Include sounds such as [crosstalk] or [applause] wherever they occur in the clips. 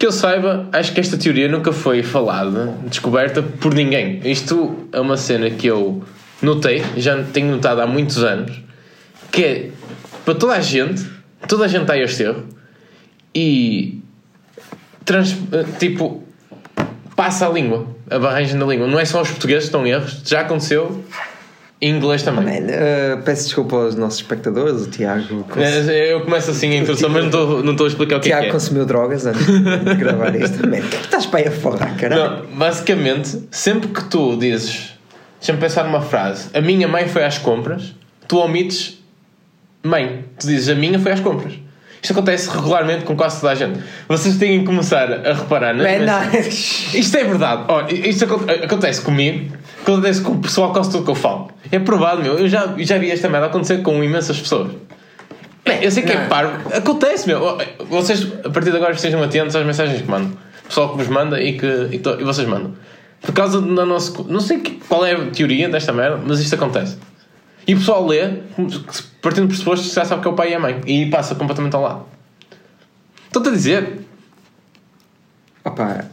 Que eu saiba, acho que esta teoria nunca foi falada, descoberta por ninguém. Isto é uma cena que eu notei, já tenho notado há muitos anos, que é para toda a gente, toda a gente está a este erro e trans, tipo passa a língua, a barragem da língua. Não é só os portugueses que estão erros, já aconteceu em inglês também. Uh, peço desculpa aos nossos espectadores, o Tiago. É, Eu começo assim a introdução, mas não estou a explicar o que é Tiago é. consumiu drogas antes de gravar isto. Man, é que estás para aí a falar, caralho? Não, basicamente, sempre que tu dizes, deixa-me pensar numa frase, a minha mãe foi às compras, tu omites mãe. Tu dizes, a minha foi às compras. Isto acontece regularmente com quase toda a gente. Vocês têm que começar a reparar nas não. mensagens. Isto é verdade. Ó, isto aconte- acontece comigo, acontece com o pessoal quase tudo que eu falo. É provado, meu. Eu já, já vi esta merda acontecer com imensas pessoas. Eu sei que é Não. parvo. Acontece, meu. Vocês, a partir de agora, estejam atentos às mensagens que mandam. O pessoal que vos manda e que e, to- e vocês mandam. Por causa da nossa. Não sei qual é a teoria desta merda, mas isto acontece. E o pessoal lê, partindo do pressuposto já sabe que é o pai e a mãe. E passa completamente ao lado. Estou-te a dizer. Opa,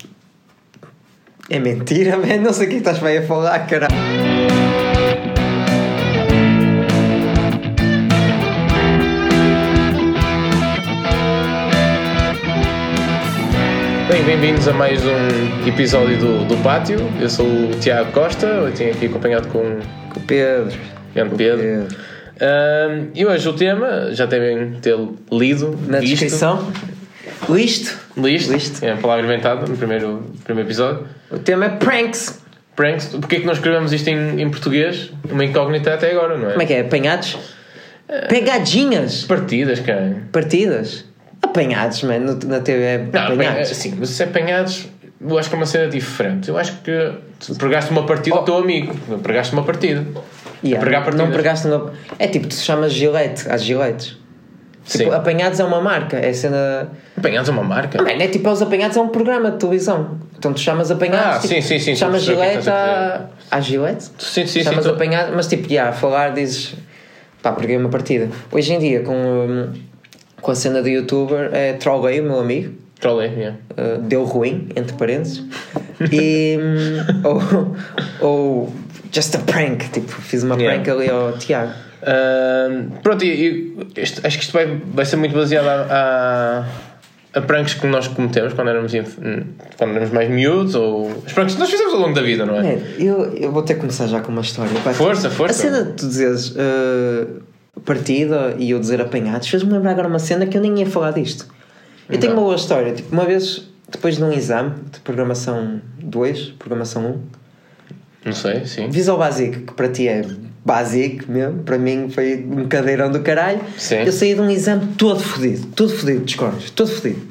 é mentira, [laughs] man. Não sei o que estás aí a falar, caralho. Bem, bem-vindos a mais um episódio do, do Pátio. Eu sou o Tiago Costa, eu tenho aqui acompanhado com Com o Pedro. Grande Pedro. E hoje o tema, já devem ter lido, Na visto, descrição. Listo. Listo, Listo. é a palavra inventada no primeiro, primeiro episódio. O tema é pranks. Pranks, porque é que nós escrevemos isto em, em português? Uma incógnita até agora, não é? Como é que é? Apanhados? Pegadinhas. Partidas, cara. Partidas. Apanhados, man. No- Na TV é Não, apanhados. sim, mas se apanhados, eu acho que é uma cena diferente. Eu acho que tu pregaste uma partida ao teu amigo, pregaste uma partida. Yeah, pregar não partidas. pregaste uma... É tipo, tu chamas Gillette, às Giletes. Sim. Tipo, apanhados é uma marca, é cena. Apanhados é uma marca. Não, é tipo, os apanhados é um programa de televisão. Então tu chamas apanhados. Ah, tipo, sim, sim, sim, Chamas o que Gillette a à. Gillette? Sim, sim, sim. chamas tu- apanhado, mas tipo, já, a falar dizes. Pá, preguei uma partida. Hoje em dia, com, hum, com a cena do youtuber, é Trolley, o meu amigo. Trolei, yeah. Uh, deu ruim, entre parênteses. E. hum, [laughs] ou, ou. Just a prank, tipo, fiz uma Yeah. prank ali ao Tiago. Ahm, pronto, e, e isto- acho que isto vai, vai ser muito baseado a, a, a pranks que nós cometemos quando éramos, quando éramos mais miúdos ou os pranks que nós fizemos ao longo da vida, não é? Man, eu, eu vou ter que começar já com uma história. Força, força. A cena de tu dizes uh, partida e eu dizer apanhados fez-me lembrar agora uma cena que eu nem ia falar disto. Eu tenho Então. uma boa história. Tipo, uma vez, depois de um exame de programação 2, programação 1, Não sei, sim. Visual Basic, que para ti é básico mesmo, para mim foi um cadeirão do caralho. Sim. Eu saí de um exame todo fodido, todo fodido de todo fodido.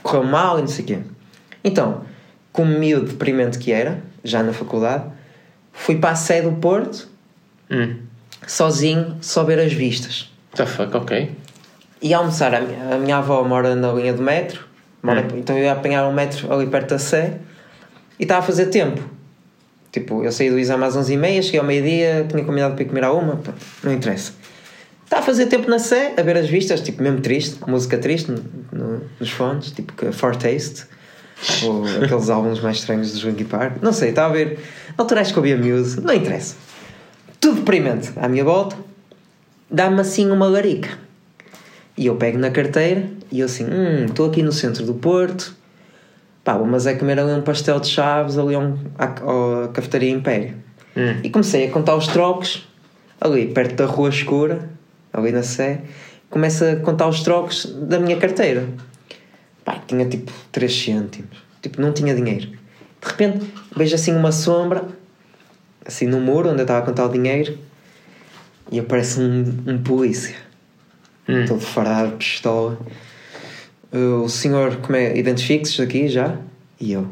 Correu mal e não sei o quê. Então, como miúdo deprimente que era, já na faculdade, fui para a sede do Porto, Hum. sozinho, só ver as vistas. The fuck, ok. E almoçar, a minha, a minha avó mora na linha do metro, mora, Hum. então eu ia apanhar um metro ali perto da Sé e estava a fazer tempo. Tipo, eu saí do exame às 11h30, cheguei ao meio-dia, tinha combinado para ir comer à uma, pá, não interessa. Estava a fazer tempo na Sé, a ver as vistas, tipo, mesmo triste, música triste no- no- nos fones, tipo, que Fortaste, ou aqueles [laughs] álbuns mais estranhos do Linkin Park, não sei, estava a ver. Na altura acho que ouvia Muse, não interessa. Tudo deprimente à minha volta, dá-me assim uma larica. E eu pego na carteira e eu assim, hum, estou aqui no centro do Porto, pá, mas é comer ali um pastel de chaves ali a um, à, à cafetaria Império. Hum. E comecei a contar os trocos ali perto da rua escura, ali na Sé, começo a contar os trocos da minha carteira. Pá, tinha tipo 3 cêntimos, tipo, não tinha dinheiro. De repente vejo assim uma sombra, assim no muro onde eu estava a contar o dinheiro, e aparece um, um polícia Hum. todo farado pistola. O senhor, como é? Identifique-se aqui já? E eu,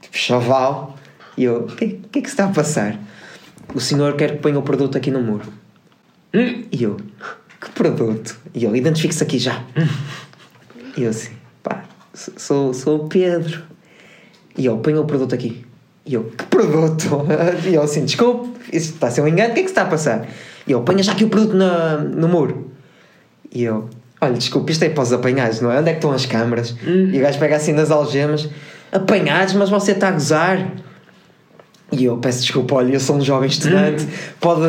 tipo, chaval. E eu, o que, que é que se está a passar? O senhor quer que ponha o produto aqui no muro. Hum. E eu, que produto? E ele, identifique-se aqui já. [laughs] E eu assim, pá, sou- sou, o Pedro. E ele, ponha o produto aqui. E eu, que produto? [laughs] E eu assim, desculpe, isso está a ser um engano, o que é que se está a passar? E eu, ponha já aqui o produto na, no muro. E eu, Olha, desculpa, isto é para os apanhados, não é? Onde é que estão as câmaras? E o gajo pega assim nas algemas, apanhados, mas você está a gozar. E eu peço desculpa, olha, eu sou um jovem estudante, pode.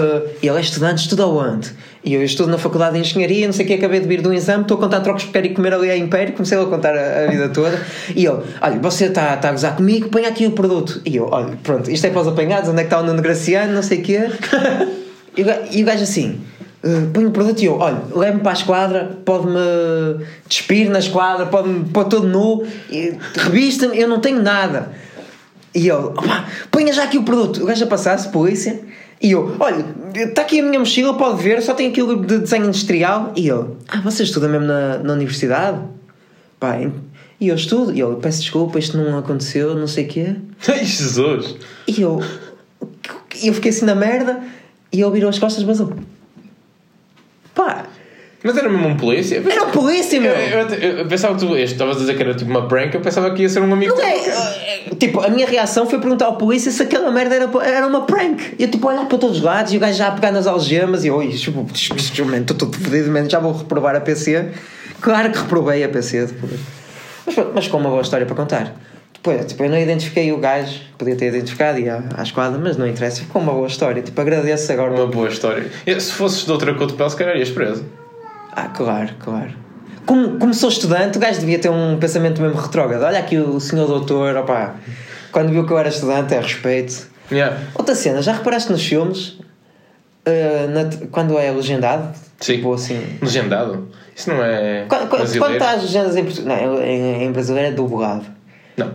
Ele é estudante, estuda onde? E eu estudo na Faculdade de Engenharia, não sei o que, acabei de vir de um exame, estou a contar trocos porque quero ir comer ali a Império, comecei a contar a, a vida toda. E ele, olha, você está tá a gozar comigo, põe aqui o produto. E eu, olha, pronto, isto é para os apanhados, onde é que está o Nuno Graciano, não sei o quê. [laughs] E e o gajo assim, "Uh, põe o produto e eu, olha, leve-me para a esquadra, pode-me despir na esquadra, pode-me pôr todo nu, revista-me, eu não tenho nada. E ele, opá, ponha já aqui o produto. O gajo a passar-se, polícia. E eu, olha, está aqui a minha mochila, pode ver, só tem aquilo de desenho industrial. E ele, ah, você estuda mesmo na, na universidade? Pá, e eu estudo. E ele, peço desculpa, isto não aconteceu, não sei o quê. [laughs] Ai, Jesus! E eu, eu fiquei assim na merda. E ele virou as costas e vazou. Mas era mesmo um polícia? Eu era um polícia, meu! Eu, eu- eu pensava que tu este, estavas a dizer que era tipo uma prank, eu pensava que ia ser um amigo Não teu. é, é, Tipo, a minha reação foi perguntar ao polícia se aquela merda era, era uma prank. Eu, tipo, olhar para todos os lados e o gajo já a pegar nas algemas e eu, tipo, estou todo fodido, man, já vou reprovar a PC. Claro que reprovei a PC depois. Mas, pronto, mas com uma boa história para contar. Depois, tipo, eu não identifiquei o gajo, podia ter identificado e à, à esquadra, mas não interessa, ficou uma boa história. Tipo, agradeço agora. Uma boa história. Se fosses de outra cor de pele, se calhar ias preso. Ah, claro, claro. Como, como sou estudante, o gajo devia ter um pensamento mesmo retrógrado. Olha aqui o senhor doutor, opá, quando viu que eu era estudante, é respeito. Yeah. Outra cena, já reparaste nos filmes, ah, na- quando é legendado? Sim. Tipo assim. Legendado. Isso não é. Quando, quando, está as legendas em português. Não, em, em brasileiro é dublado. Não.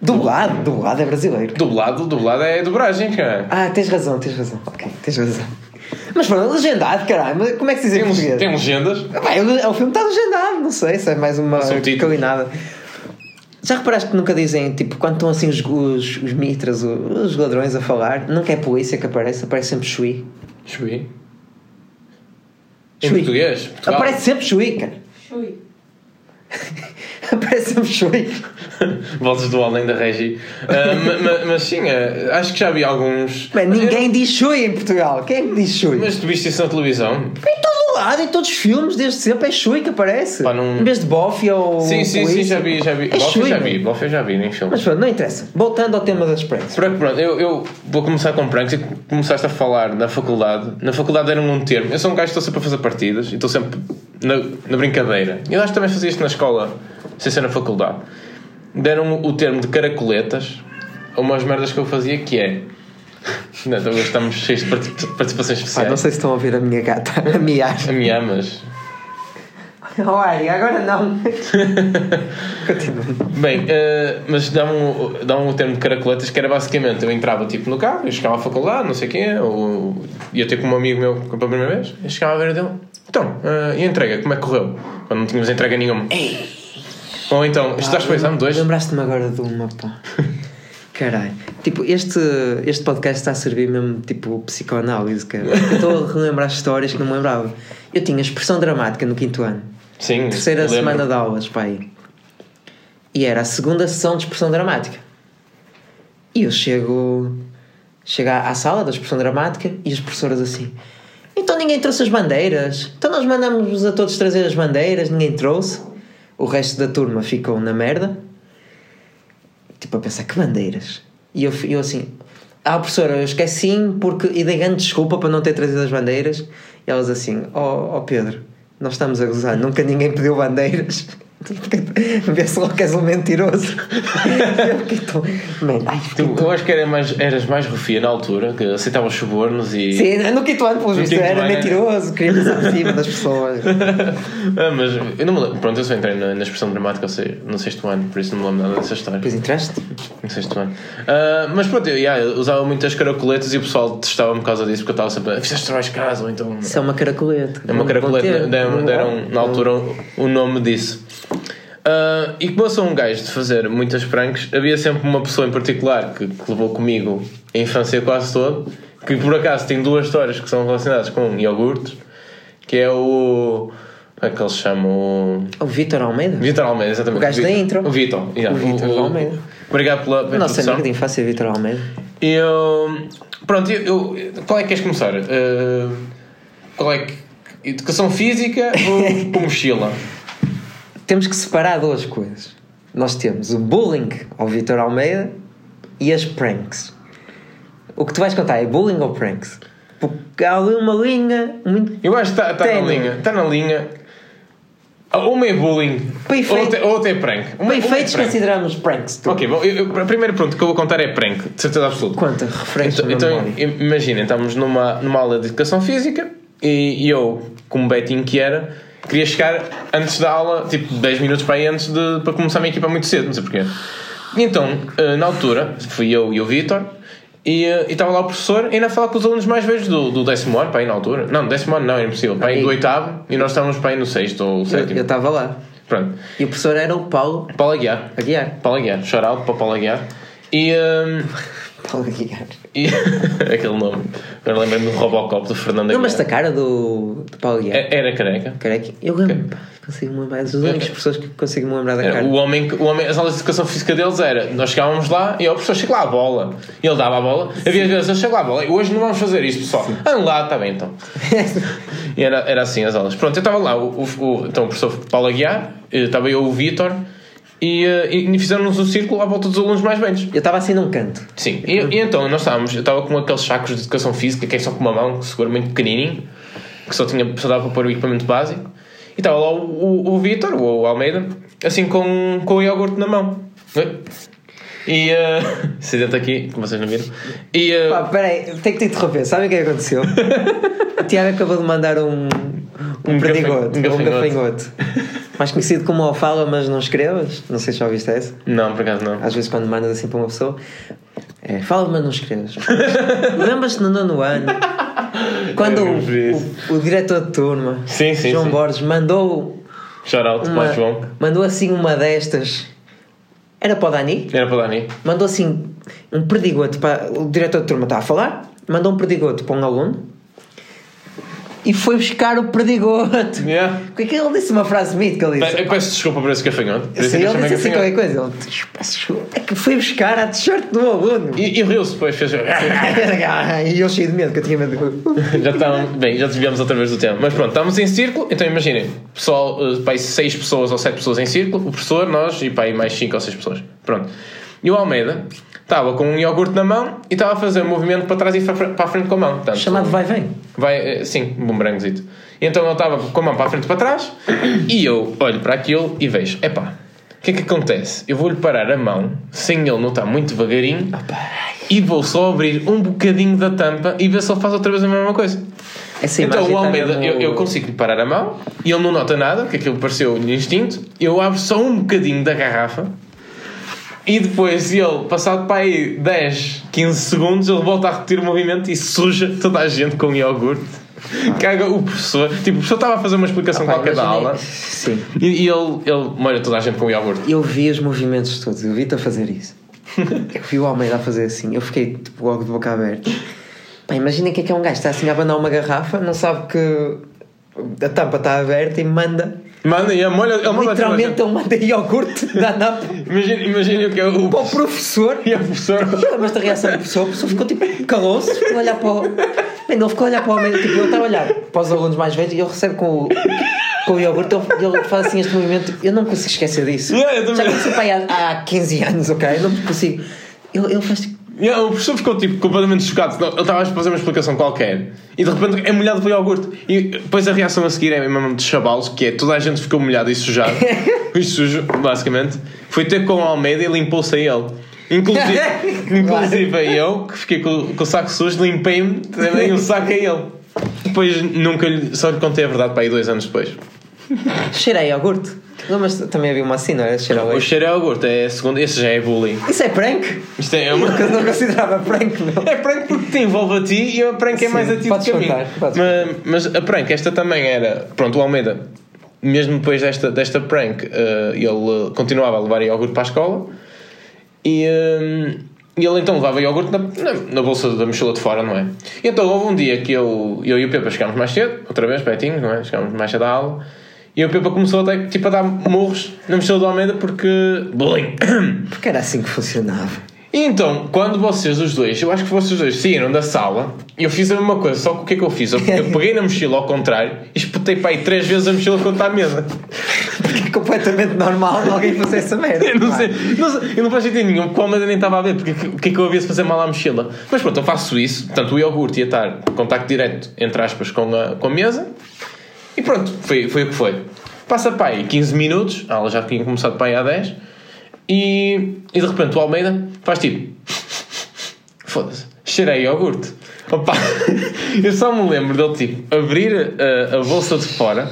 Dublado? Dublado é brasileiro. Dublado, dublado é dobragem, cara. Ah, tens razão, tens razão. Ok, tens razão. Mas pronto, legendado, caralho. Mas como é que se diz em Tem, português? tem legendas. Bem, o, o filme está legendado, não sei se é mais uma calinada. Já reparaste que nunca dizem, tipo, quando estão assim os, os, os mitras, os, os ladrões a falar, nunca é polícia que aparece, aparece sempre Chui. Chui. Em Chui. português? Portugal. Aparece sempre Chui, cara. Chui. [laughs] aparece sempre [laughs] Chui. Vozes do além da Regi. Ah, ma- ma- mas sim, ah, acho que já vi alguns. Bem, ninguém diz Chui em Portugal. Quem é que diz Chui? Mas tu viste isso na televisão? Todo lado, em todos os filmes, desde sempre é Chui que aparece. Pá, não- Em vez de Boffy ou. Sim, sim, sim, já vi, já vi. É Boff eu já vi, Boff eu já vi, nem Mas filmes. pronto, não interessa. Voltando ao tema das pranks. Pronto, pronto, eu, eu vou começar com pranks e começaste a falar na faculdade. Na faculdade deram um termo. Eu sou um gajo que estou sempre a fazer partidas e estou sempre na, na brincadeira. Eu acho que também fazia isto na escola, sem ser na faculdade. Deram o termo de caracoletas a umas merdas que eu fazia que é. Não, então hoje estamos cheios de parti- participações Pá, especiais. não sei se estão a ouvir a minha gata [laughs] a miar. A me amas. Oh, Ari, agora não. [laughs] Continua. Bem, eh, mas dá-me dá o termo de caracoletas que era basicamente eu entrava tipo no carro, eu chegava à faculdade, não sei quê, ou ia ter com um amigo meu pela primeira vez, eu chegava a ver dele. Então, eh, e a entrega, como é que correu? Quando não tínhamos entrega nenhuma. Ou então, estudaste para o exame 2? Lembraste-me agora de uma, pá. [laughs] Caralho. Tipo, este, este podcast está a servir mesmo, tipo, psicoanálise, cara. Eu estou a relembrar histórias que não me lembrava. Eu tinha expressão dramática no quinto ano. Sim, Terceira lembro. semana de aulas, pá. aí. E era a segunda sessão de expressão dramática. E eu chego, chego à, à sala da expressão dramática e as professoras assim... Então ninguém trouxe as bandeiras? Então nós mandamos a todos trazer as bandeiras, ninguém trouxe. O resto da turma ficou na merda. Tipo, a pensar, que bandeiras? E eu, eu assim... Ah, professora, eu esqueci porque... E dei grande desculpa para não ter trazido as bandeiras. E elas assim... Ó oh, Pedro, nós estamos a gozar. Nunca ninguém pediu bandeiras. [laughs] [laughs] Vê-se logo que és um mentiroso. eu fiquei tão... Man, ai, fiquei Tu, eu acho que era mais, eras mais rufia na altura, que aceitava os subornos e. Sim, no quinto ano, pelo visto, era é. mentiroso, queria passar por cima das pessoas. [laughs] ah, mas eu não me lembro. Pronto, eu só entrei na, na expressão dramática seja, no sexto ano, por isso não me lembro nada dessa história. Depois entraste? Ano. Ah, mas pronto, eu, yeah, eu usava muitas caracoletas e o pessoal testava-me por causa disso, porque eu estava sempre. Fizeste trabalhos de casa, ou então. Isso é uma caracoleta. É uma caracoleta, deram, deram na altura o nome disso. Ah, e como eu sou um gajo de fazer muitas pranks, havia sempre uma pessoa em particular que, que levou comigo a infância quase toda, que por acaso tem duas histórias que são relacionadas com iogurtes, que é o. Como é que eles chamam? O O Vitor Almeida? Vitor Almeida, exatamente. O gajo da Vitor- intro. O Vitor, yeah. O Vítor Almeida. Obrigado pela, pela Nosso introdução. amigo de infância, Vitor Almeida. Eu. Pronto, eu, eu- qual é que queres começar? Uh, qual é que. educação física ou [laughs] com mochila? Temos que separar duas coisas. Nós temos o bullying ao Vitor Almeida e as pranks. O que tu vais contar é bullying ou pranks? Porque há ali uma linha muito. Eu acho que está tá na Ténue. linha. Está na linha. Uma é bullying, Para efeito- outra, outra é prank. Uma, Para uma é efeitos prank. consideramos pranks. Tu. Ok, bom, eu, eu- a primeira pergunta que eu vou contar é prank, de certeza absoluta. Conta, referência Então, então im- imaginem, estamos numa, numa aula de educação física e, e eu, como betinho que era, queria chegar antes da aula, tipo 10 minutos para aí antes de para começar a minha equipa muito cedo, não sei porquê. E então, eh, na altura, fui eu e o Vitor e eh, estava lá o professor ainda a falar com os alunos mais velhos do, do décimo ano, para aí na altura. Não, décimo ano não, era impossível, para aí do oitavo e nós estávamos para aí no sexto ou Eu sétimo. estava lá. Pronto. E o professor era o Paulo Paulo Aguiar. Aguiar. Paulo Aguiar, out para Paulo Aguiar. E. ehm, [laughs] Paulo Aguiar. e [laughs] aquele nome. Agora lembro-me do Robocop do Fernando Aguiar. Lembras-te da cara do, do Paulo Aguiar? É- Era careca. Careca. Eu lembro, pá, consigo me lembrar. As únicas pessoas que consigo me lembrar da Era cara. o homem, o homem, as aulas de educação física deles era, nós chegávamos lá e ó, o professor chega lá a bola. E ele dava a bola. Havia vezes, eu chego lá a bola. E hoje não vamos fazer isto, pessoal. Ande lá, está bem então. [laughs] E era, era assim as aulas. Pronto, eu estava lá, o, o- então o professor Paulo Aguiar, eh, estava eu o Vitor e, eh, e fizemos um círculo à volta dos alunos mais velhos. Eu estava assim num canto. Sim, e, e então nós estávamos, eu estava com aqueles sacos de educação física que é só com uma mão, seguramente pequenininho, que só, tinha, só dava para pôr o equipamento básico. E estava lá o, o, o Vitor, o, Almeida, assim com, com o iogurte na mão. E [laughs] uh, acidente aqui, como vocês não viram. E uh, Pá, peraí, tenho que te interromper. Sabe o que é que aconteceu? [laughs] o Tiago acabou de mandar um. Um, Um um gafanhoto. Mais conhecido como fala, mas não escrevas. Não sei se já ouviste essa. não, por acaso não. Às vezes, quando mandas assim para uma pessoa, é fala, mas não escrevas. Lembras-te no nono ano, quando o, o, o diretor de turma, Sim, sim, João sim. Borges, mandou, Shout out uma, para o João. mandou assim uma destas. Era para o Dani? Era para o Dani. mandou assim um perdigoto para o diretor de turma está a falar, mandou um perdigoto para um aluno e foi buscar o perdigoto. Yeah. Porque ele disse uma frase mítica, ele disse. Eu peço desculpa por esse gafanhoto. Sim, é ele disse assim qualquer coisa. Ele disse, "Peço desculpa." É que foi buscar a t-shirt do aluno. E, e riu-se depois, fez. [laughs] e eu cheio de medo, que eu tinha medo já estão, bem, já desviamos outra vez do tema. Mas pronto, estamos em círculo, então imaginem, pessoal, uh, pai, seis pessoas ou sete pessoas em círculo, o professor, nós e pai, mais cinco ou seis pessoas. Pronto. E o Almeida estava com um iogurte na mão e estava a fazer um movimento para trás e para a frente com a mão. Portanto, Chamado vai-vem. Vai, eh, sim, um bumerangzito. Então ele estava com a mão para a frente e para trás e eu olho para aquilo e vejo, epá, o que é que acontece? Eu vou-lhe parar a mão sem ele notar muito devagarinho e vou só abrir um bocadinho da tampa e ver se ele faz outra vez a mesma coisa. Essa Então o Almeida, mesmo- eu, eu consigo lhe parar a mão e ele não nota nada, que aquilo pareceu-lhe instinto. Eu abro só um bocadinho da garrafa e depois ele, passado para aí 10, 15 segundos, ele volta a repetir o movimento e suja toda a gente com iogurte. Caga o professor. Tipo, o professor estava a fazer uma explicação Pá, qualquer da aula Sim. e, e ele, ele molha toda a gente com iogurte. Eu vi os movimentos todos, eu vi-te a fazer isso. [laughs] Eu vi o Almeida a fazer assim, eu fiquei tipo, logo de boca aberta. Pá, imagina que é que é um gajo, está assim a abanar uma garrafa, não sabe que a tampa está aberta e manda. Manda, e ele molha, ele molha a Literalmente ele manda iogurte da tampa Imagina, imagina o que é o, para o professor. e o professor. Lembras da reação do professor? O professor ficou tipo, calou-se, ficou a olhar para o. Bem, ele ficou a olhar para o Almeida, tipo, ele está a olhar para os alunos mais velhos e ele recebe com o. Com o iogurte, ele, faz assim este movimento. Eu não consigo esquecer disso. Yeah, eu também. Já para aí há, há 15 anos, ok? Eu não consigo. Ele, ele faz tipo. Yeah, o professor ficou tipo, completamente chocado. Ele estava a fazer uma explicação qualquer e de repente é molhado pelo iogurte. E depois a reação a seguir é mesmo de chavalos, que é toda a gente ficou molhada e sujado. [laughs] e sujo, basicamente. Foi ter com o Almeida e limpou-se a ele. Inclusive, [laughs] inclusive eu, que fiquei com, com o saco sujo, limpei-me também o saco a ele. Depois nunca lhe, só lhe contei a verdade para aí dois anos depois. Cheira a iogurte. Não, mas também havia uma assim, não era? Cheira a O leite. cheiro é iogurte, é a segunda, esse já é bullying. Isso é prank? Isto é uma. Eu não considerava prank, não. É prank porque te envolve a ti e a prank é Sim, mais a ti do podes que a mim. contar, podes Mas, mas a prank, esta também era. Pronto, o Almeida, mesmo depois desta, desta prank, eh, ele eh, continuava a levar iogurte para a escola e, eh, e ele então levava iogurte na, na, na bolsa da mochila de fora, não é? E então houve um dia que eu, eu e o Pepa chegámos mais cedo, outra vez, pertinho, não é? Chegámos mais cedo à aula. E o Pepa começou até tipo, a dar murros na mochila do Almeida porque. bullying! [coughs] Porque era assim que funcionava. E então, quando vocês os dois, eu acho que vocês dois saíram da sala, eu fiz a mesma coisa, só que o que é que eu fiz? Eu, eu peguei na mochila ao contrário e espetei para aí três vezes a mochila contra a mesa. É completamente normal alguém fazer essa merda. Eu não pá. sei, não sei, eu não faz sentido nenhum, porque a Almeida nem estava a ver, porque o que é que eu havia de fazer mal à mochila? Mas pronto, eu faço isso, portanto o iogurte ia estar em contacto direto, entre aspas, com a, com a mesa, e pronto, foi, foi o que foi. Passa para aí 15 minutos, ah, ela já tinha começado para aí há 10, e, e de repente o Almeida faz tipo, [laughs] foda-se, cheirei iogurte. Opa, [laughs] eu só me lembro dele tipo, abrir a, a bolsa de fora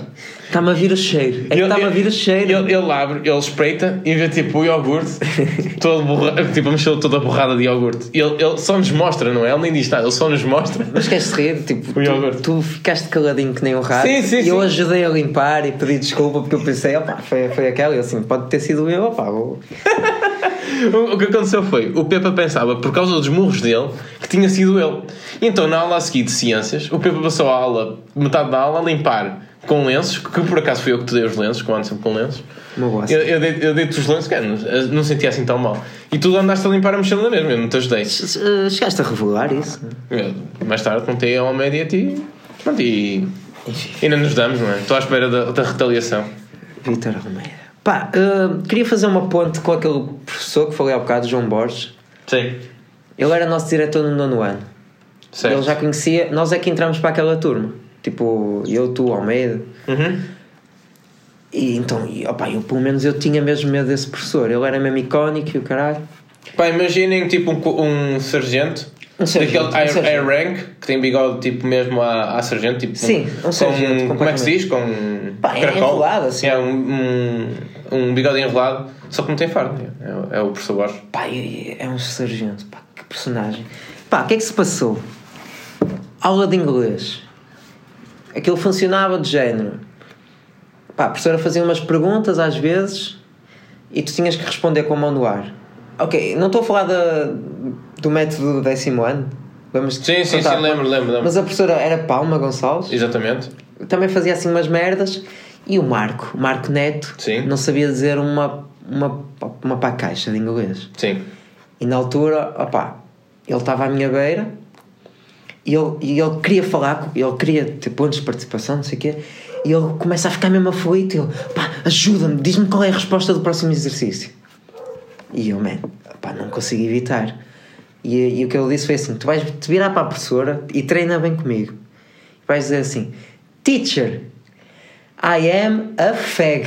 Está-me a vir o cheiro. É está-me a vir o cheiro. Ele, ele abre, ele espreita e vê tipo o iogurte, [laughs] todo borra, tipo a mochila toda borrada de iogurte. Ele, ele só nos mostra, não é? Ele nem diz nada, ele só nos mostra. Mas queres rir? Tipo, O iogurte. tu, tu ficaste caladinho que nem um rato. Sim, sim, e eu sim. ajudei a limpar e pedi desculpa porque eu pensei, opá, foi, foi aquela. E eu assim, pode ter sido eu, opá. vou- [laughs] O, que aconteceu foi, o Pepa pensava, por causa dos murros dele, que tinha sido ele. Então na aula a seguir de ciências, o Pepa passou a aula, metade da aula, a limpar com lenços, que por acaso fui eu que te dei os lenços, que eu ando sempre com lenços. Uma boa Eu, eu dei- dei-te os lenços, cara, não, não sentia assim tão mal. E tu andaste a limpar a mochila mesmo, eu não te ajudei. Eh, Chegaste a revelar isso? Eu, mais tarde contei ao média a ti pronto, e ainda nos damos, não é? Estou à espera da, da retaliação. Vitor Almeida. Pá, eh, queria fazer uma ponte com aquele professor que falei há bocado, João Borges. Sim. Ele era nosso diretor no nono ano. Certo. Ele já conhecia, nós é que entramos para aquela turma. Tipo, eu, tu, Almeida. Uhum. E então, e, opá, eu pelo menos eu tinha mesmo medo desse professor. Ele era mesmo icónico e o caralho. Pá, imaginem tipo um, um sargento. Um sargento, Daquele um air rank que tem bigode tipo mesmo a, a sargento. Tipo, Sim, um sargento, Com, como é que se diz? Com Pá, é caracol. enrolado, assim. É, um, um, bigode enrolado, só que não tem fardo. É, é o professor Borges. Pá, é é um sargento, pá, que personagem. Pá, o que é que se passou? Aula de inglês. Aquilo funcionava de género. Pá, a professora fazia umas perguntas às vezes e tu tinhas que responder com a mão no ar. Ok, não estou a falar da, do método do décimo ano. Lembras Sim, sim, sim, lembro, lembro, lembro. Mas a professora era Palma Gonçalves. Exatamente. também fazia assim umas merdas. E o Marco, o Marco Neto, Sim. não sabia dizer uma, uma, uma para a caixa de inglês. Sim. E na altura, opá, ele estava à minha beira e ele, e ele queria falar, ele queria ter pontos de participação, não sei o quê, e ele começa a ficar mesmo aflito. e Ele, pá, ajuda-me, diz-me qual é a resposta do próximo exercício. E eu, man, pá, não consigo evitar. E, e o que ele disse foi assim: tu vais te virar para a professora e treina bem comigo. E vais dizer assim: Teacher, I am a fag.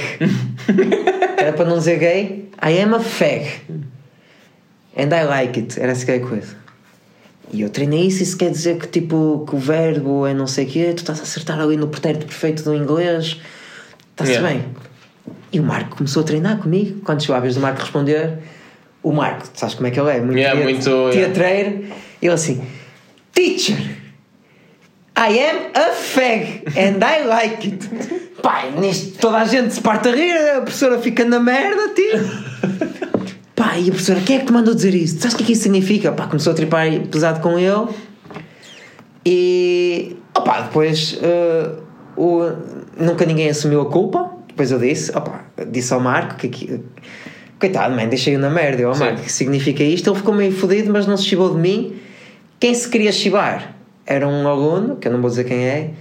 [laughs] Era para não dizer gay, I am a fag. And I like it. Era assim que coisa. E eu treinei isso, isso quer dizer que tipo que o verbo é não sei o quê, tu estás a acertar ali no pretérito perfeito do inglês, está-se Yeah. bem. E o Marco começou a treinar comigo. Quando chegou a vez do Marco responder, o Marco, tu sabes como é que ele é? Muito, Yeah, muito, yeah. teatreiro. Ele assim, Teacher, I am a fag and I like it. [laughs] Pai, nisto toda a gente se parte a rir, a professora fica na merda, tio. [laughs] E a professora, quem é que te mandou dizer isso? Sabes o que é que isso significa? Pá, começou a tripar pesado com ele. E. Opá, depois. eh, o, nunca ninguém assumiu a culpa. Depois eu disse, opá, disse ao Marco que. que coitado, man, deixei-o na merda. Eu, oh. Marco, o que significa isto? Ele ficou meio fodido, mas não se chibou de mim. Quem se queria chibar era um aluno, que eu não vou dizer quem é.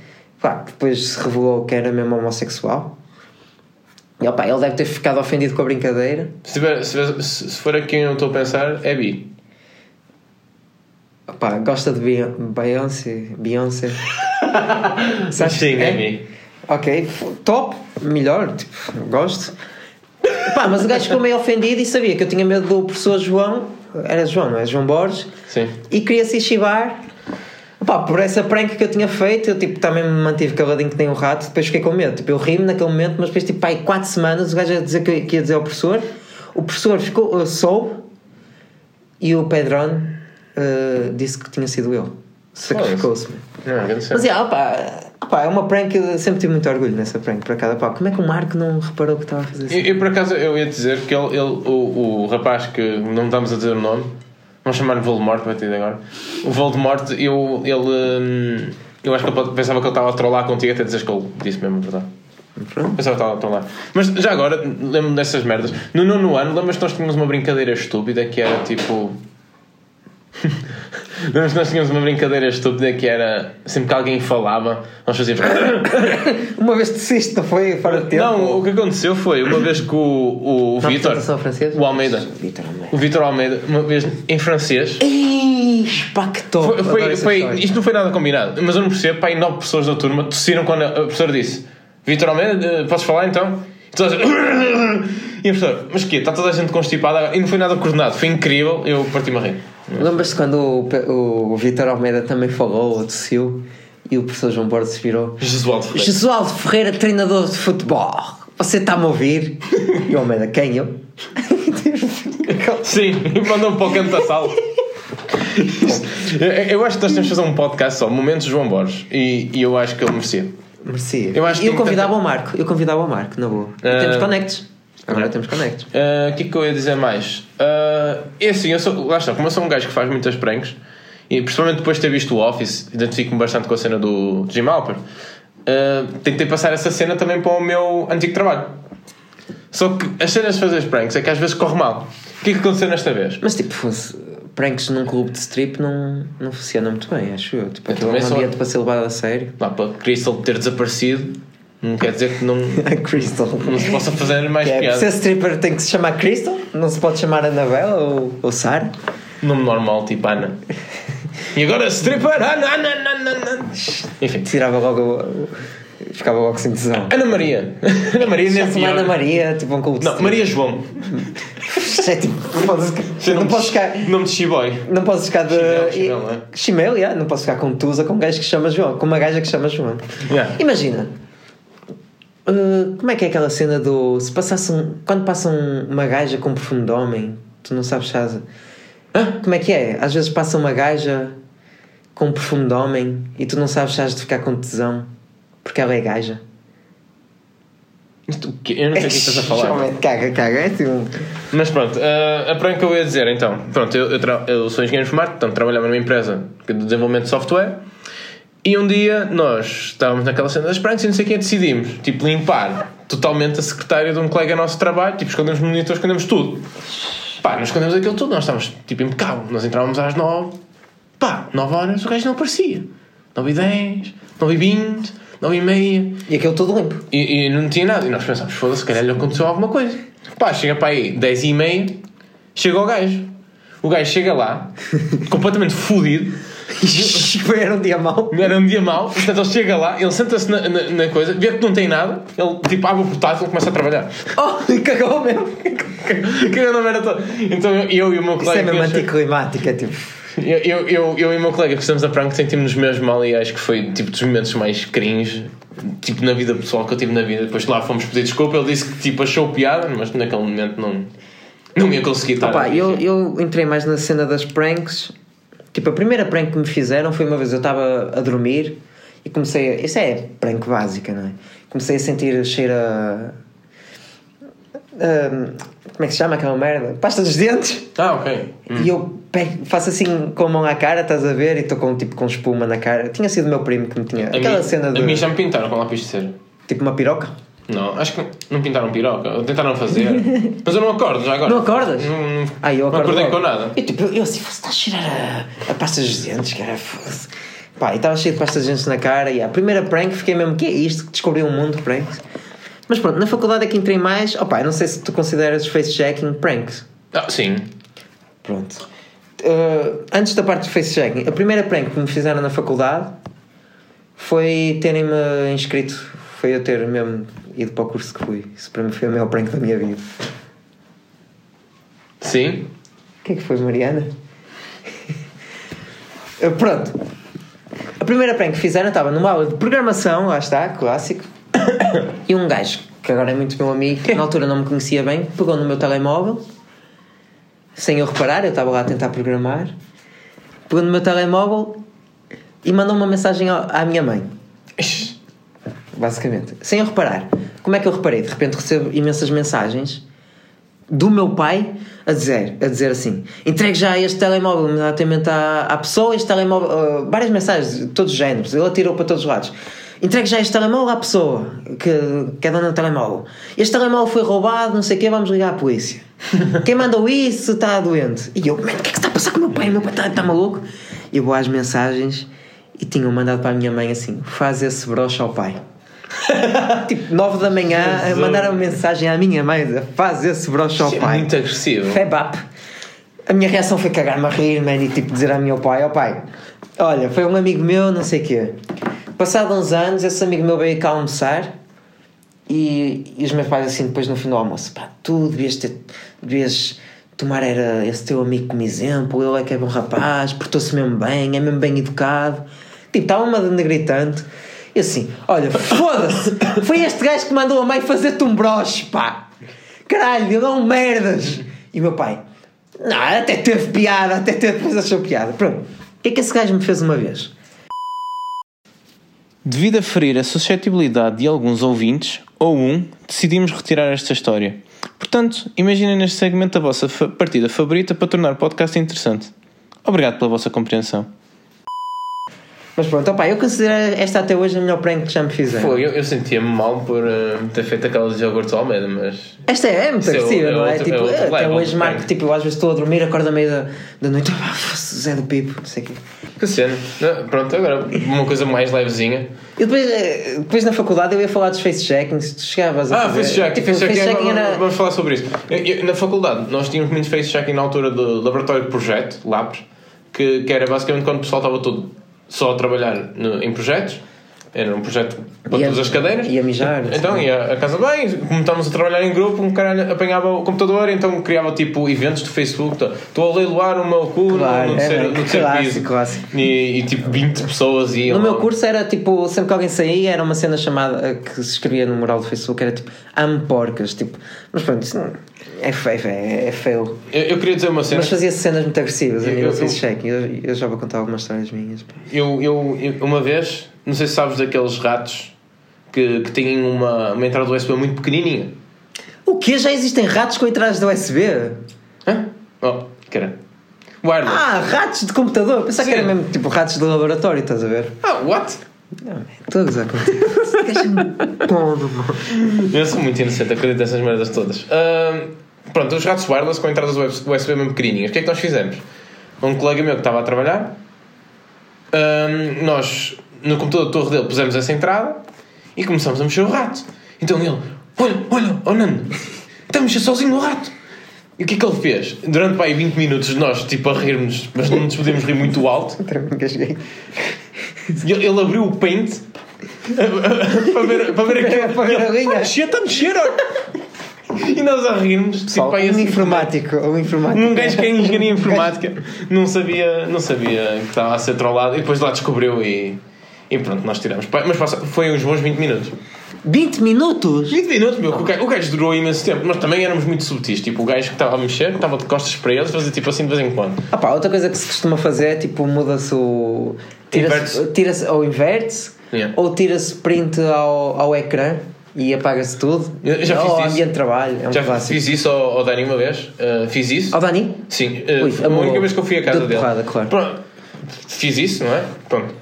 Pá, depois se revelou que era mesmo homossexual. E opá, ele deve ter ficado ofendido com a brincadeira. Se, tiver, se, se for aqui eu não estou a pensar, é bi. Pá, gosta de Beyon- Beyoncé? Beyoncé? [laughs] Sabes? Sim, é bi. Ok, top, melhor, tipo, gosto. Pá, mas o gajo ficou meio ofendido e sabia que eu tinha medo do professor João, era João, não é? João Borges, Sim. e queria se chivar. Pá, por essa prank que eu tinha feito, eu tipo, também me mantive caladinho que nem um rato, depois fiquei com medo. Tipo, eu ri-me naquele momento, mas depois, tipo, pá, aí quatro semanas o gajo ia dizer que, que ia dizer ao professor, o professor ficou, uh, soube, e o Pedrone uh, disse que tinha sido eu. Sacrificou-se. Grande Mas é, opá, opá, é uma prank, eu sempre tive muito orgulho nessa prank, para cada pá. Como é que o Marco não reparou que estava a fazer assim? Eu, eu, por acaso eu ia dizer que ele, ele o, o rapaz que não estamos a dizer o nome, vamos chamar-lhe Voldemort a partir de agora. O Voldemort, eu, ele, hum, eu acho que ele pensava que ele estava a trollar contigo até dizer que ele disse mesmo a verdade. Pronto. Pensava que estava a trollar. Mas já agora, lembro-me dessas merdas. No nono ano, lembras que nós tínhamos uma brincadeira estúpida que era tipo. [laughs] Nós, nós tínhamos uma brincadeira estúpida que era sempre que alguém falava, nós fazíamos. [coughs] Uma vez tossiste, não foi? Fora de tempo? Não, o que aconteceu foi uma vez que o, o, o Vitor, o Almeida, o Vitor Almeida, uma vez em francês, Ih, pá, que top. foi, foi, isto não foi nada combinado, mas eu não percebo, pá, e nove pessoas da turma tossiram quando a professora disse: Vitor Almeida, eh, podes falar então? E gente, [coughs] E a professora, mas que Está toda a gente constipada e não foi nada coordenado, foi incrível, eu parti-me a rir. Lembras-te quando o, o Vitor Almeida também falou ou tossiu e o professor João Borges se virou? Jesualdo Ferreira. Jesualdo Ferreira, treinador de futebol. Você está-me a ouvir? E o Almeida, quem eu? Sim, e mandou-me para o canto da sala. eu, acho que nós temos de fazer um podcast só, Momentos João Borges, e, e eu acho que ele merecia. Merecia. Eu acho que eu convidava o Marco, eu convidava o Marco, na boa. Ah. Temos connects. Agora temos connects. Ah, O que é que eu ia dizer mais? Ah, é assim, eu sou, lá está, como eu sou um gajo que faz muitas pranks, e principalmente depois de ter visto o Office, identifico-me bastante com a cena do Jim Halper, ah, tentei passar essa cena também para o meu antigo trabalho. Só que as cenas de fazer pranks é que às vezes corre mal. O que é que aconteceu nesta vez? Mas tipo, fosse pranks num clube de strip não, não funciona muito bem, acho eu. Tipo, aquilo é um ambiente para ser levado a sério. Lá para Crystal ter desaparecido, não quer dizer que não, [laughs] A Crystal. não se possa fazer mais é, piada. ser stripper tem que se chamar Crystal, não se pode chamar Anabela ou, ou Sara. Nome normal, tipo Ana. E agora stripper, Ana, Ana, Ana, Ana. Enfim. Tirava logo. Ficava logo sem tesão. Ana Maria. Ana Maria nem Se Ana Maria, tipo um clube de Não. Maria João. [laughs] É tipo, não podes, não podes ficar. Nome de Chiboy. Não podes ficar de. Chimel, chimel, não é? Chimel, yeah, não podes ficar com Tusa com um gajo que se chama João, com uma gaja que se chama João. Yeah. Imagina. Uh, como é que é aquela cena do. Se passasse um, Quando passa um- uma gaja com perfume de homem, tu não sabes se has- Hã? Como é que é? Às vezes passa uma gaja com perfume de homem e tu não sabes se has de ficar com tesão porque ela é gaja. Isto? Eu não sei o que estás a falar. [laughs] Realmente, caga, caga. É tipo. Mas pronto, uh, a prank que eu ia dizer então. Pronto, eu, eu, eu sou engenheiro informático, portanto trabalhava numa empresa de desenvolvimento de software. E um dia nós estávamos naquela cena das pranks e não sei o que decidimos, tipo, limpar totalmente a secretária de um colega nosso de trabalho, tipo, escondemos monitores, escondemos tudo. Pá, nós escondemos aquilo tudo, nós estávamos tipo impecável. Nós entrávamos às 9, pá, 9 horas o gajo não aparecia. 9 e 10, 9 e 20, 9 e meia. E aquilo todo limpo. E, e não tinha nada. E nós pensámos, foda-se, se calhar lhe aconteceu alguma coisa. Pá, chega para aí 10 e meia, chega o gajo. O gajo chega lá, [laughs] completamente fodido. [laughs] [laughs] Era um dia mau. Era um dia mau, portanto ele chega lá, ele senta-se na, na, na coisa, vê que não tem nada, ele tipo abre o portátil e começa a trabalhar. [laughs] Oh, cagou mesmo. que eu não era todo. Então eu, eu e o meu Isso colega. é mesmo anticlimático, é tipo. eu, eu, eu, eu e o meu colega que fizemos a prank sentimos-nos mesmo mal e acho que foi tipo dos momentos mais cringe tipo na vida pessoal que eu tive na vida. Depois lá fomos pedir desculpa, ele disse que tipo achou piada, mas naquele momento não, não ia conseguir estar. Opa, eu, eu entrei mais na cena das pranks. Tipo, a primeira prank que me fizeram foi uma vez eu estava a dormir e comecei a. Isso é prank básica, não é? Comecei a sentir cheiro a. a- como é que se chama aquela merda? Pasta dos dentes. Ah, ok. E eu faço assim com a mão à cara, estás a ver? E estou com tipo com espuma na cara. Tinha sido o meu primo que me tinha. A Aquela mim, cena de. A mim já me pintaram com lápis de cera. Tipo uma piroca. Não, acho que não pintaram piroca, tentaram fazer. [laughs] mas eu não acordo já agora. Não acordas? Não, não, Ah, eu não acordei logo. com nada. Eu, tipo, eu assim, está a cheirar a, a pasta dos dentes, cara. foda-se. Pá, e estava cheio de pastas de dentes na cara. E a primeira prank fiquei mesmo, que é isto? Descobri um mundo de pranks. Mas pronto, na faculdade é que entrei mais. Opá, eu não sei se tu consideras face-jacking pranks. Ah, sim. Pronto. Uh, antes da parte do face-jacking, a primeira prank que me fizeram na faculdade foi terem-me inscrito. Foi eu ter mesmo ido para o curso que fui. Isso para mim foi o maior prank da minha vida. Sim. O que é que foi, Mariana? Pronto. A primeira prank que fizeram estava numa aula de programação, lá está, clássico. [coughs] E um gajo, que agora é muito meu amigo, que na altura não me conhecia bem, pegou no meu telemóvel, sem eu reparar, eu estava lá a tentar programar, pegou no meu telemóvel e mandou uma mensagem à minha mãe. Basicamente. Sem eu reparar. Como é que eu reparei? De repente recebo imensas mensagens do meu pai a dizer, a dizer assim: entregue já este telemóvel imediatamente à, à pessoa, este telemóvel, ah, várias mensagens de todos os géneros, ele atirou para todos os lados. entregue já este telemóvel à pessoa que, que é dona do telemóvel. Este telemóvel foi roubado, não sei o quê, vamos ligar à polícia. [laughs] Quem mandou isso está doente. E eu, mano, o que é que está a passar com o meu pai? O meu pai está, está maluco? E eu vou às mensagens e tinham mandado para a minha mãe assim: faz esse broche ao pai. [laughs] tipo, 9 da manhã, a Jesus. mandar uma mensagem à minha mãe: faz esse broche ao é pai. muito agressivo. Febap. A minha reação foi cagar-me a rir, man, e tipo dizer ao meu pai: Ó pai, olha, foi um amigo meu, não sei o quê. Passado uns anos, esse amigo meu veio cá almoçar e, e os meus pais, assim, depois no fim do almoço: pá, tu devias ter. devias tomar era esse teu amigo como exemplo, ele é que é bom rapaz, portou-se mesmo bem, é mesmo bem educado. Tipo, estava-me a denegrir tanto. E assim, olha, foda-se, foi este gajo que mandou a mãe fazer-te um broche, pá. Caralho, ele é um merdas. E meu pai, não, até teve piada, até teve, depois achou piada. Pronto, o que é que esse gajo me fez uma vez? Devido a ferir a suscetibilidade de alguns ouvintes, ou um, decidimos retirar esta história. Portanto, imaginem neste segmento a vossa fa- partida favorita para tornar o podcast interessante. Obrigado pela vossa compreensão. Mas pronto, opá, eu considero esta até hoje a melhor prank que já me fizeram. Foi, eu, eu sentia-me mal por eh, ter feito aquela de iogurte ao Almeida, mas. Esta é, é muito é agressiva, é não é? outro- tipo, é outro até hoje de marco, prank. tipo, eu às vezes estou a dormir, acordo à meia da, da noite, [laughs] ah, Zé do Pipo, não sei o quê. Que cena. Não, Pronto, agora uma coisa mais levezinha. E depois, eh, depois na faculdade eu ia falar dos face checkings, tu chegavas a Ah, fazer. face check. Tipo, face check, face checking vamos- era. Vamos falar sobre isso. Eu- eu- na faculdade, nós tínhamos muito face checking na altura do laboratório de projeto, LABs, que, que era basicamente quando o pessoal estava todo só a trabalhar no- em projetos. Era um projeto para Ia- todas as cadeiras. ia mijar, Então ia a casa bem, como estávamos a trabalhar em grupo, um caralho apanhava o computador, então criava tipo eventos do Facebook. Estou a leiloar o meu cu Claro, no, no é terceiro, bem, no terceiro clássico, piso. clássico. E, e, tipo 20 pessoas iam. No meu curso era tipo, sempre que alguém saía, era uma cena chamada que se escrevia no mural do Facebook, era tipo amo porcas, tipo, mas pronto, é feio, é, é feio. Eu, eu queria dizer uma cena. Mas fazia cenas muito agressivas a nível eu- de. Eu, eu já vou contar algumas histórias minhas. Eu, eu, eu- uma vez, não sei se sabes daqueles ratos que, que têm uma, uma entrada USB muito pequenininha. O quê? Já existem ratos com entradas do USB? Hã? Oh, cara. Wireless. Ah, ratos de computador. Pensava que Sim. era mesmo tipo ratos de laboratório, estás a ver? Ah, what? Não, estou a gozar contigo. [laughs] Deixa-me todo, mano. Eu sou muito inocente, acredito nessas merdas todas. Ahm, pronto, os ratos wireless com entradas USB mesmo pequenininhas. O que é que nós fizemos? Um colega meu que estava a trabalhar, nós no computador de torre dele pusemos essa entrada e começamos a mexer o rato. Então ele, olha, olha, oh Nando, está a mexer sozinho o rato. E o que é que ele fez? Durante pá, aí 20 minutos nós tipo a rirmos, mas não nos podemos rir muito alto. [laughs] Ele, ele abriu o paint para ver, para ver aquilo. Para ver a linha. Está a mexer, está a mexer, olha. E nós a rirmos, tipo, aí um assim, informático, um informático. um gajo que é engenharia [laughs] informática não sabia, não sabia que estava a ser trollado e depois lá descobriu e, e pronto, nós tiramos. Mas passa, foi uns bons 20 minutos. 20 minutos? 20 minutos, meu, que o gajo, o gajo durou imenso tempo, mas também éramos muito subtis. Tipo, o gajo que estava a mexer, estava de costas para eles, fazia tipo assim de vez em quando. Ah pá, outra coisa que se costuma fazer é tipo muda-se o. Tira-se, tira-se ou inverte-se Yeah. ou tira-se print ao, ao ecrã e apaga-se tudo. Eu já ou fiz ambiente de trabalho. É um Já clássico. fiz isso ao, ao Dani uma vez, uh, fiz isso. Ao Dani? Sim, uh, Ui, a única vez que eu fui à casa deu-te dele. porrada, claro. Pronto, fiz isso, não é? Pronto.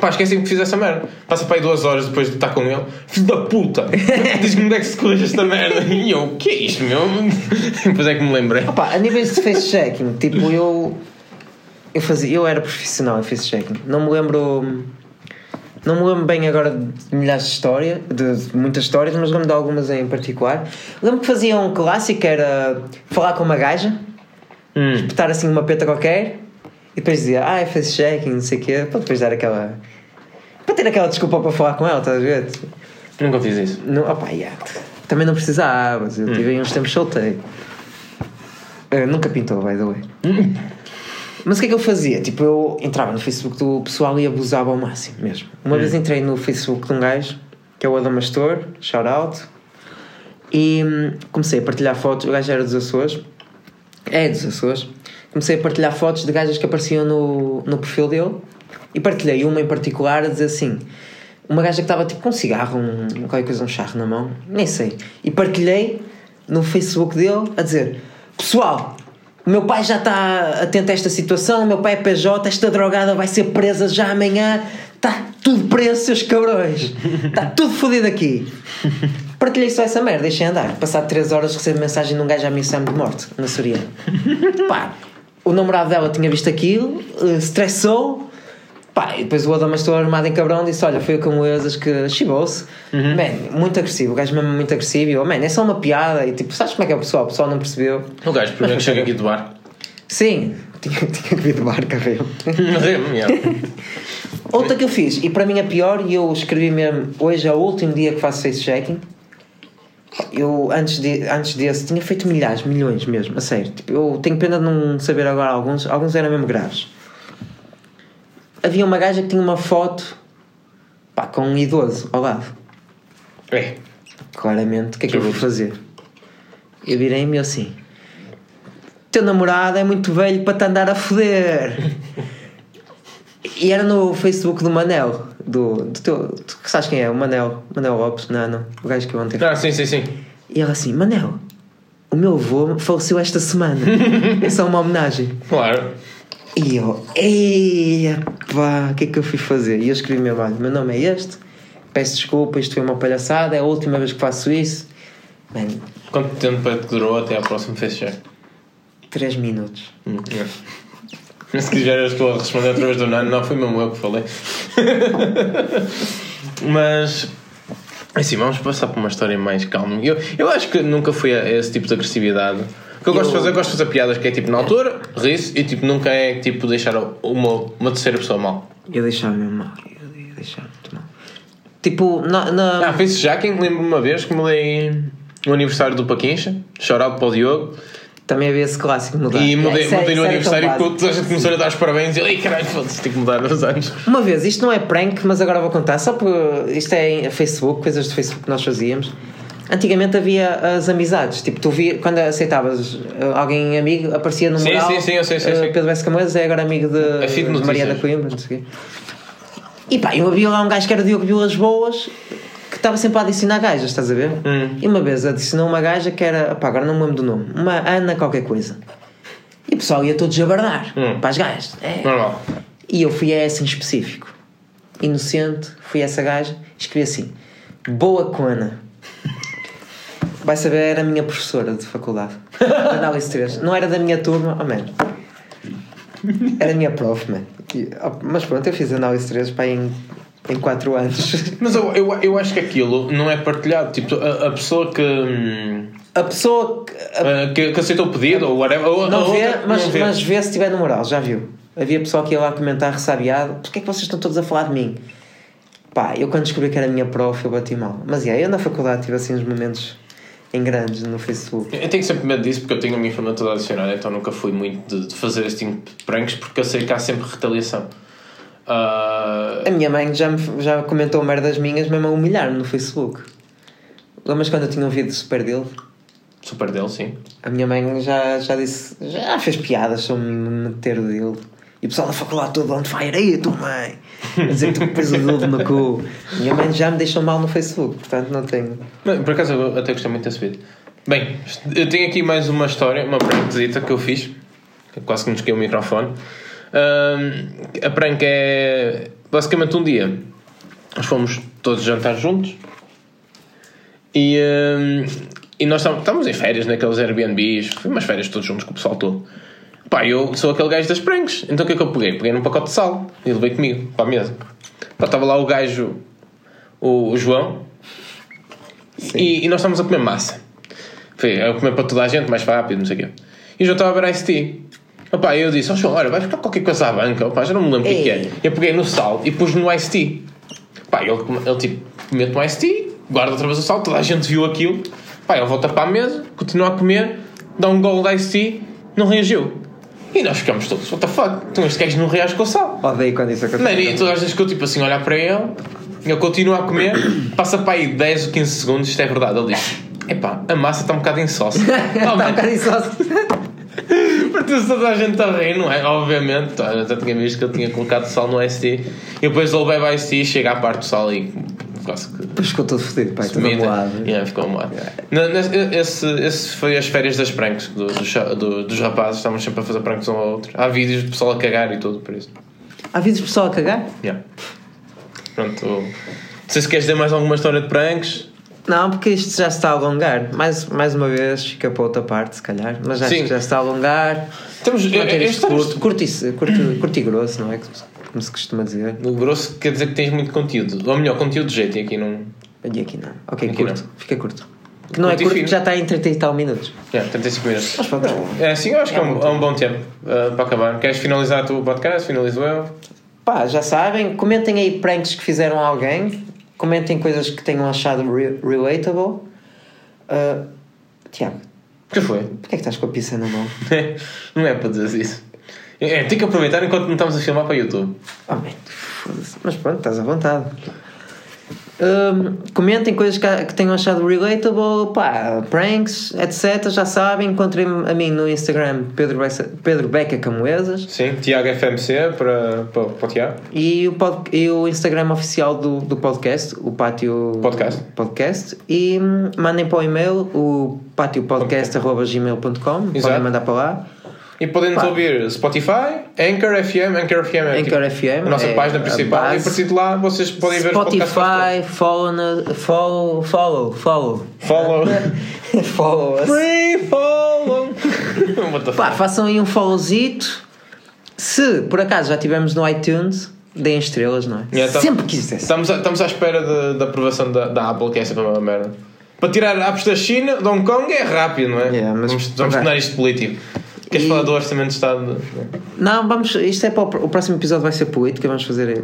Pá, esqueci que fiz essa merda. Passa para aí duas horas depois de estar com ele. Filho da puta! [laughs] Diz-me onde é que se corrige esta merda. E eu, o que é isto, meu? [laughs] Depois é que me lembrei. Opa, a nível de face checking, tipo, eu. Eu, fazia, eu era profissional em face checking. Não me lembro. Não me lembro bem agora de milhares de histórias, de muitas histórias, mas lembro de algumas em particular. Lembro que fazia um clássico que era falar com uma gaja, Hum. espetar assim uma peta qualquer e depois dizia, ah, é face checking, não sei o quê, para depois dar aquela. para ter aquela desculpa para falar com ela, estás a ver? Nunca fiz isso. Não, opa, yeah. Também não precisavas, eu tive aí uns tempos solteiro. Eh, nunca pintou, by the way. Mas o que é que eu fazia? Tipo, eu entrava no Facebook do pessoal e abusava ao máximo mesmo. Uma vez entrei no Facebook de um gajo, que é o Adamastor, shout out, e hum, comecei a partilhar fotos. O gajo era dos Açores, é dos Açores. Comecei a partilhar fotos de gajas que apareciam no, no perfil dele e partilhei uma em particular a dizer assim: uma gaja que estava tipo com um cigarro, um, qualquer coisa, um charro na mão, nem sei. E partilhei no Facebook dele a dizer: Pessoal, o meu pai já está atento a esta situação, o meu pai é PJ, esta drogada vai ser presa já amanhã, Está tudo preso, seus cabrões. Está tudo fodido aqui. [laughs] Partilhei só essa merda, deixei andar. Passado 3 horas recebo mensagem de um gajo a missão de morte, na Soriana. [laughs] Pá, o namorado dela tinha visto aquilo, eh, estressou. Pá, e depois o Adamas estou armado em cabrão disse: Olha, foi o Camoesas que chibou-se. Man, muito agressivo, o gajo mesmo muito agressivo. Eu, man, é só uma piada. E tipo, sabes como é que é o pessoal? O pessoal não percebeu. O gajo primeiro que chega aqui do bar. Sim, [laughs] tinha, tinha que vir barca, veio. Yeah. Outra que eu fiz, e para mim é pior, e eu escrevi mesmo, hoje é o último dia que faço face checking. Eu, antes, de, antes desse, tinha feito milhares, milhões mesmo, a sério. Tipo, eu tenho pena de não saber agora alguns, alguns eram mesmo graves. Havia uma gaja que tinha uma foto pá, com um idoso ao lado. É. Claramente, o que é que eu vou fazer? Eu virei-me assim: Teu namorado é muito velho para te andar a foder. [laughs] E era no Facebook do Manel, do, do teu. Tu sabes quem é? O Manel, Manel Lopes, não, o gajo que eu ontem. Ah, sim, sim, sim. E ele assim: Manel, o meu avô faleceu esta semana. [laughs] é só uma homenagem. Claro. E eu, eia pá, o que é que eu fui fazer? E eu escrevi mesmo: olha, meu nome é este, peço desculpa, isto foi uma palhaçada, é a última vez que faço isso. Mano, Quanto tempo é que durou até à próxima check? 3 minutos. Hum, é. Se quiseres tu a responder através do nano, não, foi mesmo eu que falei. [laughs] Mas assim, vamos passar por uma história mais calma. Eu, eu acho que nunca fui a esse tipo de agressividade. O que eu, gosto de Eu- fazer, eu gosto de fazer piadas que é tipo na altura, ri-se e tipo nunca é tipo deixar uma, uma terceira pessoa mal. Eu deixava mesmo mal, eu muito mal. Tipo, na. na Ah, fez jacking, lembro-me uma vez que me dei no aniversário do Paquincha, chorado para o Diogo, também havia esse clássico mudar. e mudei, é- mudei no tão aniversário básico. que toda a gente começou a dar os parabéns e eu, caralho, foda-se, tenho que mudar os anos. Uma vez, isto não é prank, mas agora vou contar, só por. Isto é em Facebook, coisas do Facebook que nós fazíamos. Antigamente havia as amizades, tipo, tu via, quando aceitavas uh, alguém amigo, aparecia no Sim, mural. sim, sim, eu sei, sei, uh, sei. Pedro S. Camões é agora amigo de, É de. Mariana Coimbra, não sei o quê. E pá, eu havia lá um gajo que era Diogo Vilas Boas que estava sempre a adicionar gajas, estás a ver? Hum. E uma vez adicionou uma gaja que era, pá, agora não me lembro do nome, uma Ana qualquer coisa. E o pessoal ia todos jabardar Hum. para as gajas. É. Normal. E eu fui a essa em específico. Inocente, fui a essa gaja, escrevi assim: Boa Cona. Vai saber, era a minha professora de faculdade, de [laughs] análise 3. Não era da minha turma, oh man. Era a minha prof, man. E, oh, mas pronto, eu fiz análise 3 para em, em 4 anos. [laughs] Mas eu, eu, eu acho que aquilo não é partilhado. Tipo, a, a pessoa que, hum, A pessoa que, a- ah, que, que aceitou o pedido ou whatever. ou- não vê, outra- mas, não vê. mas vê se estiver no moral, já viu? Havia pessoal que ia lá comentar ressabiado: Porquê é que vocês estão todos a falar de mim? Pá, eu quando descobri que era a minha prof, eu bati mal. Mas é, eu na faculdade tive assim uns momentos em grandes no Facebook. Eu tenho sempre medo disso porque eu tenho a minha família toda adicionada, então nunca fui muito de, de fazer este tipo de pranks porque eu sei que há sempre retaliação. Ah, A minha mãe já, me, já comentou merdas minhas mesmo a humilhar-me no Facebook. Lembras quando eu tinha um vídeo super dele? super dele, sim. A minha mãe já, já disse, já fez piadas sobre me meter o dedo. E o pessoal da faculdade todo on fire, aí a tua mãe, a dizer que tu pôs o dedo no cu. Minha mãe já me deixou mal no Facebook, portanto não tenho. Por acaso eu até gostei muito desse vídeo. Bem, eu tenho aqui mais uma história, uma prankzita que eu fiz. Quase que me desquei o microfone. Ahm, a prank é basicamente um dia. Nós fomos todos jantar juntos e, ahm, e nós estávamos, em férias naqueles Airbnbs, foi umas férias todos juntos com o pessoal todo. Pá, eu sou aquele gajo das pranks, então o que é que eu peguei? Peguei num pacote de sal e levei comigo para a mesa. Pá, estava lá o gajo, o, o João, e, e nós estávamos a comer massa. Foi a comer para toda a gente, mais rápido, não sei o quê. E o João estava a ver Ice Tea. Opa, eu disse, ó João, olha, vai ficar qualquer coisa à banca. Opa, já não me lembro o que, que é. Ei. Eu peguei no sal e pus no Ice Tea. Pá, ele, ele tipo, mete no Ice Tea, guarda outra vez o sal, toda a gente viu aquilo. Pá, ele volta para a mesa, continua a comer, dá um gol de Ice Tea, não reagiu. E nós ficamos todos, what the fuck? Então este gajo não reage com o sal. Odeio quando isso acontece. Mano, e todas as vezes que eu tipo assim olhar para ele, ele continua a comer, [coughs] passa para aí 10 ou 15 segundos, isto é verdade. Ele diz: Epá, a massa está um bocado insossa. [laughs] Está oh, um bocado insosso. [laughs] [laughs] porque toda a gente a rir, não é? Obviamente, eu já tinha visto que eu tinha colocado sal no ST e depois ele bebe a ST, chega à parte do sal e quase que. Depois ficou todo fodido, pai, vomita. amoado. Yeah, ficou amoado. Na- Esse, esse foi as férias das pranks do, do do- dos rapazes, estávamos sempre a fazer pranks um ao outro. Há vídeos de pessoal a cagar e tudo, por isso. Há vídeos de pessoal a cagar? Yeah. Pronto. Não sei se queres dizer mais alguma história de pranks. Não, porque isto já se está a alongar. Mais, mais uma vez, fica para outra parte, se calhar. Mas já se está a alongar. Manter é- é isto histórias- curto, curto, curto, curto e grosso, não é? Como se costuma dizer. O grosso quer dizer que tens muito conteúdo. Ou melhor, conteúdo de jeito. E aqui não. E aqui não. Ok, Aqui curto. não. Fica curto. Que não é Curto e curto, que já está em 30 e tal minutos. Yeah, 35 minutos. Mas pronto. É assim, eu acho que é um, é um bom tempo uh, para acabar. Queres finalizar o podcast? Finalizo eu. Pá, já sabem, comentem aí pranks que fizeram a alguém, comentem coisas que tenham achado re- relatable. Ah, Tiago, O que foi? porquê é que estás com a pizza na mão? [laughs] não é para dizer isso. É, tem que aproveitar enquanto não estamos a filmar para o YouTube. Oh, man. Mas pronto, estás à vontade. Hum, comentem coisas que, que tenham achado relatable, pá, pranks, etc. Já sabem, encontrem-me a mim no Instagram Pedro, Beca, Pedro Beca Camoesas Sim, Tiago FMC para, para, para o Tiago. e o, pod, e o Instagram oficial do, do podcast, o Pátio Podcast. Podcast. E hum, mandem para o e-mail o patiopodcast.gmail.com podem mandar para lá. E podem-nos Pá. ouvir Spotify, Anchor FM, Anchor FM é Anchor tipo FM a nossa é página principal e a partir de lá vocês podem ver os podcasts. Spotify, follow, follow, follow, follow. Follow. [laughs] follow us. Free follow. [laughs] Pá, façam aí um followzito. Se por acaso já estivermos no iTunes, deem estrelas, não é? Yeah, tá- Sempre quis isso. Estamos, a- estamos à espera de- da aprovação da, da Apple, que é sempre uma merda. Para tirar apps da China, de Hong Kong é rápido, não é? Yeah, mas- vamos vamos tornar isto político. Queres E- falar do Orçamento de Estado? Não, vamos. Isto é para o, o próximo episódio vai ser política. Vamos fazer eh,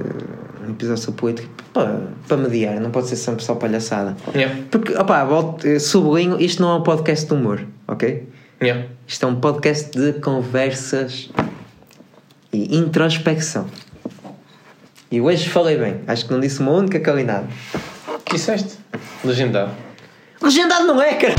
um episódio sobre política para, para mediar. Não pode ser sempre só palhaçada. Yeah. Porque, opá, volto, eh, sublinho, isto não é um podcast de humor, ok? Yeah. Isto é um podcast de conversas e introspecção. E hoje falei bem. Acho que não disse uma única calinada. O que disseste? Legendado. Legendado não é, cara!